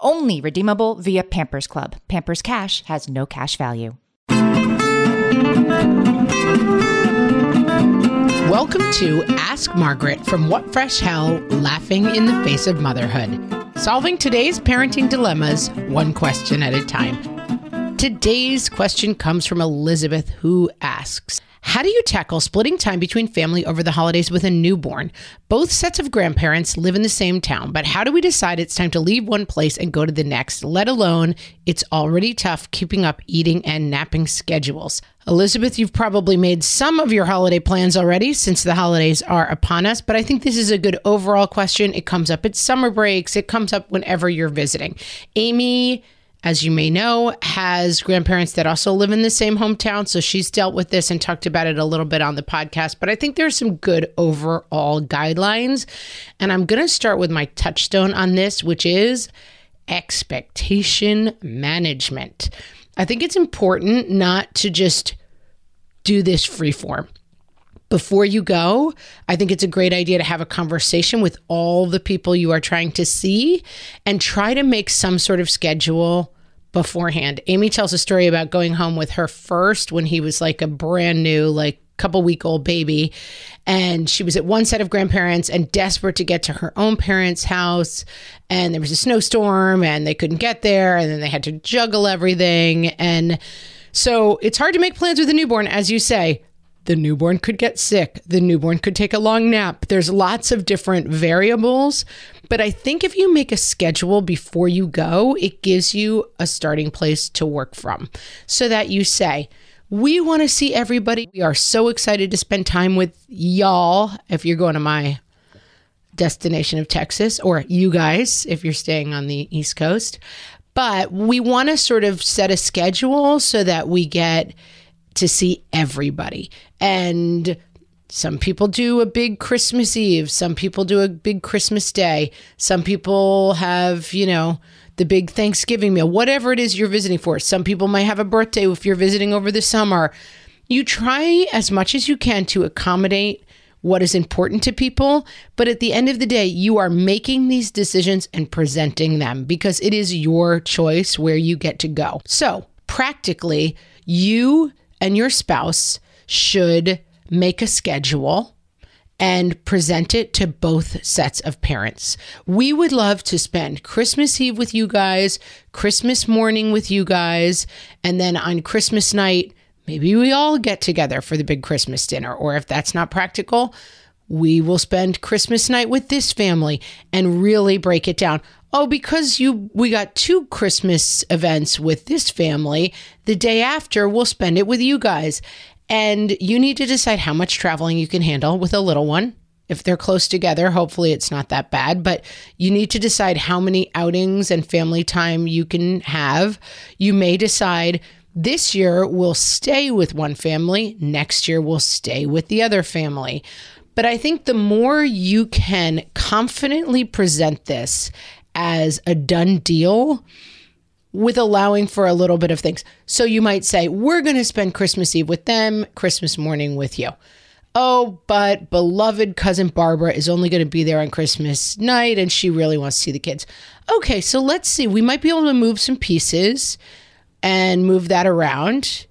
Only redeemable via Pampers Club. Pampers Cash has no cash value. Welcome to Ask Margaret from What Fresh Hell Laughing in the Face of Motherhood. Solving today's parenting dilemmas one question at a time. Today's question comes from Elizabeth, who asks how do you tackle splitting time between family over the holidays with a newborn? Both sets of grandparents live in the same town, but how do we decide it's time to leave one place and go to the next, let alone it's already tough keeping up eating and napping schedules? Elizabeth, you've probably made some of your holiday plans already since the holidays are upon us, but I think this is a good overall question. It comes up at summer breaks, it comes up whenever you're visiting. Amy, as you may know, has grandparents that also live in the same hometown. So she's dealt with this and talked about it a little bit on the podcast. But I think there's some good overall guidelines. And I'm going to start with my touchstone on this, which is expectation management. I think it's important not to just do this freeform before you go, I think it's a great idea to have a conversation with all the people you are trying to see and try to make some sort of schedule beforehand. Amy tells a story about going home with her first when he was like a brand new, like couple week old baby. And she was at one set of grandparents and desperate to get to her own parents' house. And there was a snowstorm and they couldn't get there. And then they had to juggle everything. And so it's hard to make plans with a newborn, as you say the newborn could get sick. The newborn could take a long nap. There's lots of different variables. But I think if you make a schedule before you go, it gives you a starting place to work from so that you say, we want to see everybody. We are so excited to spend time with y'all if you're going to my destination of Texas, or you guys if you're staying on the East Coast. But we want to sort of set a schedule so that we get to see everybody. And some people do a big Christmas Eve, some people do a big Christmas Day, some people have, you know, the big Thanksgiving meal, whatever it is you're visiting for. Some people might have a birthday if you're visiting over the summer. You try as much as you can to accommodate what is important to people. But at the end of the day, you are making these decisions and presenting them because it is your choice where you get to go. So, practically, you and your spouse should make a schedule and present it to both sets of parents. We would love to spend Christmas Eve with you guys, Christmas morning with you guys, and then on Christmas night, maybe we all get together for the big Christmas dinner. Or if that's not practical, we will spend Christmas night with this family and really break it down oh because you we got two christmas events with this family. The day after we'll spend it with you guys. And you need to decide how much traveling you can handle with a little one. If they're close together hopefully it's not that bad but you need to decide how many outings and family time you can have. You may decide this year we'll stay with one family next year we'll stay with the other family. But I think the more you can confidently present this as a done deal with allowing for a little bit of things. So you might say, We're going to spend Christmas Eve with them, Christmas morning with you. Oh, but beloved cousin Barbara is only going to be there on Christmas night and she really wants to see the kids. Okay, so let's see. We might be able to move some pieces and move that around,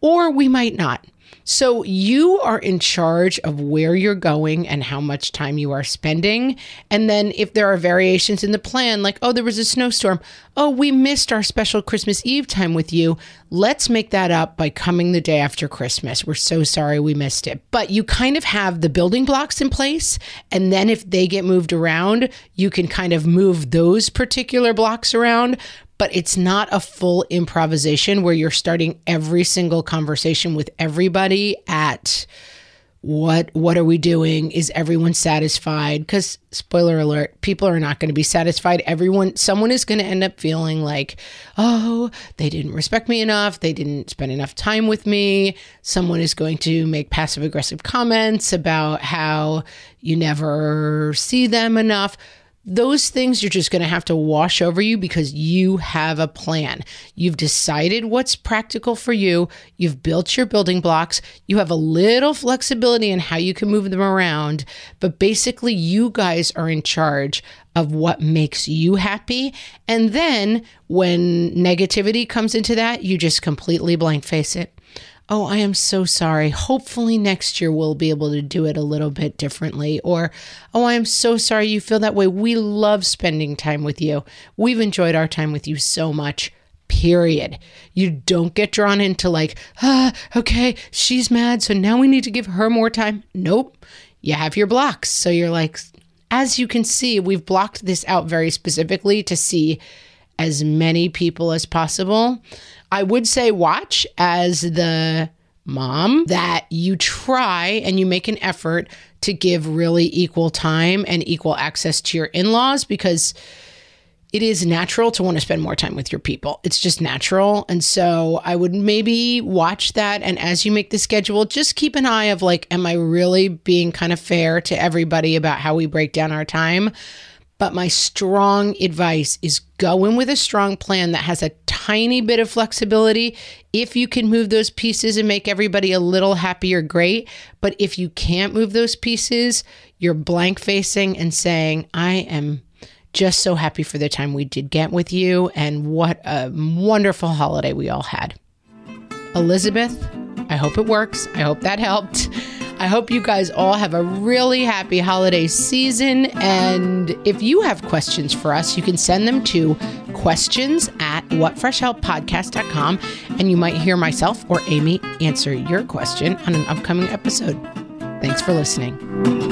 or we might not. So you are in charge of where you're going and how much time you are spending. And then if there are variations in the plan, like, oh, there was a snowstorm, oh, we missed our special Christmas Eve time with you, let's make that up by coming the day after Christmas. We're so sorry we missed it. But you kind of have the building blocks in place. And then if they get moved around, you can kind of move those particular blocks around but it's not a full improvisation where you're starting every single conversation with everybody at what what are we doing? Is everyone satisfied? Cuz spoiler alert people are not going to be satisfied. Everyone someone is going to end up feeling like oh they didn't respect me enough. They didn't spend enough time with me. Someone is going to make passive aggressive comments about how you never see them enough those things you're just going to have to wash over you because you have a plan. You've decided what's practical for you. You've built your building blocks. You have a little flexibility in how you can move them around. But basically, you guys are in charge of what makes you happy. And then when negativity comes into that, you just completely blank face it. Oh, I am so sorry. Hopefully, next year we'll be able to do it a little bit differently. Or, oh, I am so sorry you feel that way. We love spending time with you. We've enjoyed our time with you so much. Period. You don't get drawn into like, ah, okay, she's mad, so now we need to give her more time. Nope. You have your blocks. So you're like, as you can see, we've blocked this out very specifically to see as many people as possible. I would say watch as the mom that you try and you make an effort to give really equal time and equal access to your in laws because it is natural to want to spend more time with your people. It's just natural. And so I would maybe watch that. And as you make the schedule, just keep an eye of like, am I really being kind of fair to everybody about how we break down our time? But my strong advice is go in with a strong plan that has a tiny bit of flexibility. If you can move those pieces and make everybody a little happier, great. But if you can't move those pieces, you're blank facing and saying, I am just so happy for the time we did get with you and what a wonderful holiday we all had. Elizabeth, I hope it works. I hope that helped. I hope you guys all have a really happy holiday season. And if you have questions for us, you can send them to questions at whatfreshhellpodcast.com and you might hear myself or Amy answer your question on an upcoming episode. Thanks for listening.